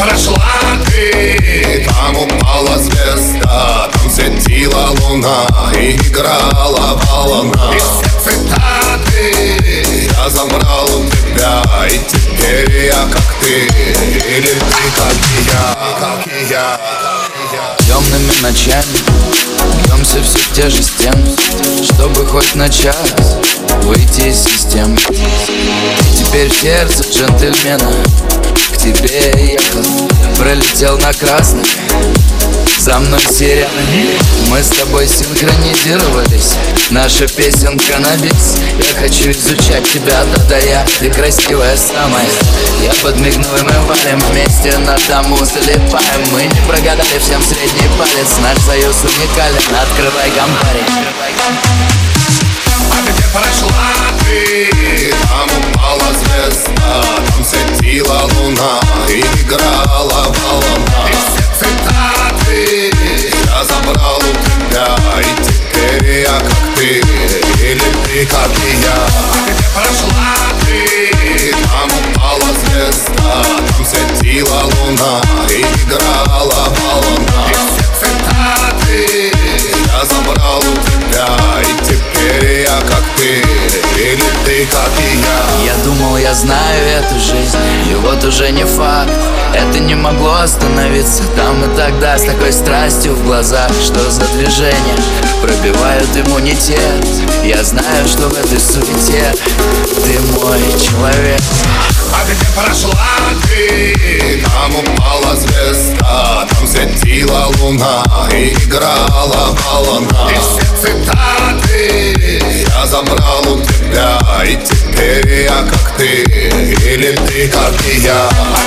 Прошла ты, там упала звезда Там светила луна и играла волна. И все цитаты. Я забрал у тебя И теперь я как ты, или ты как и я, как и я Темными ночами Бьемся все в те же стены Чтобы хоть на час выйти из системы. И Теперь сердце джентльмена тебе ехал Пролетел на красный. За мной сирена. Мы с тобой синхронизировались. Наша песенка на бис. Я хочу изучать тебя, да-да я Ты красивая самая. Я подмигну и мы валим вместе На тому залипаем. Мы не прогадали всем средний палец. Наш союз уникален. Открывай гамбарик И играла волна И все цитаты Я забрал у тебя. И теперь я как ты Или ты как и я. А где прошла ты? Там упала звезда Там светила луна я думал, я знаю эту жизнь И вот уже не факт. Это не могло остановиться Там и тогда с такой страстью в глазах Что за движение Пробивают иммунитет. Я знаю, что в этой суете Ты мой человек. А где прошла ты? Там упала звезда Там светила луна И играла волна. И все цитаты Я забрал у тебя И теперь я как ты Или ты как и я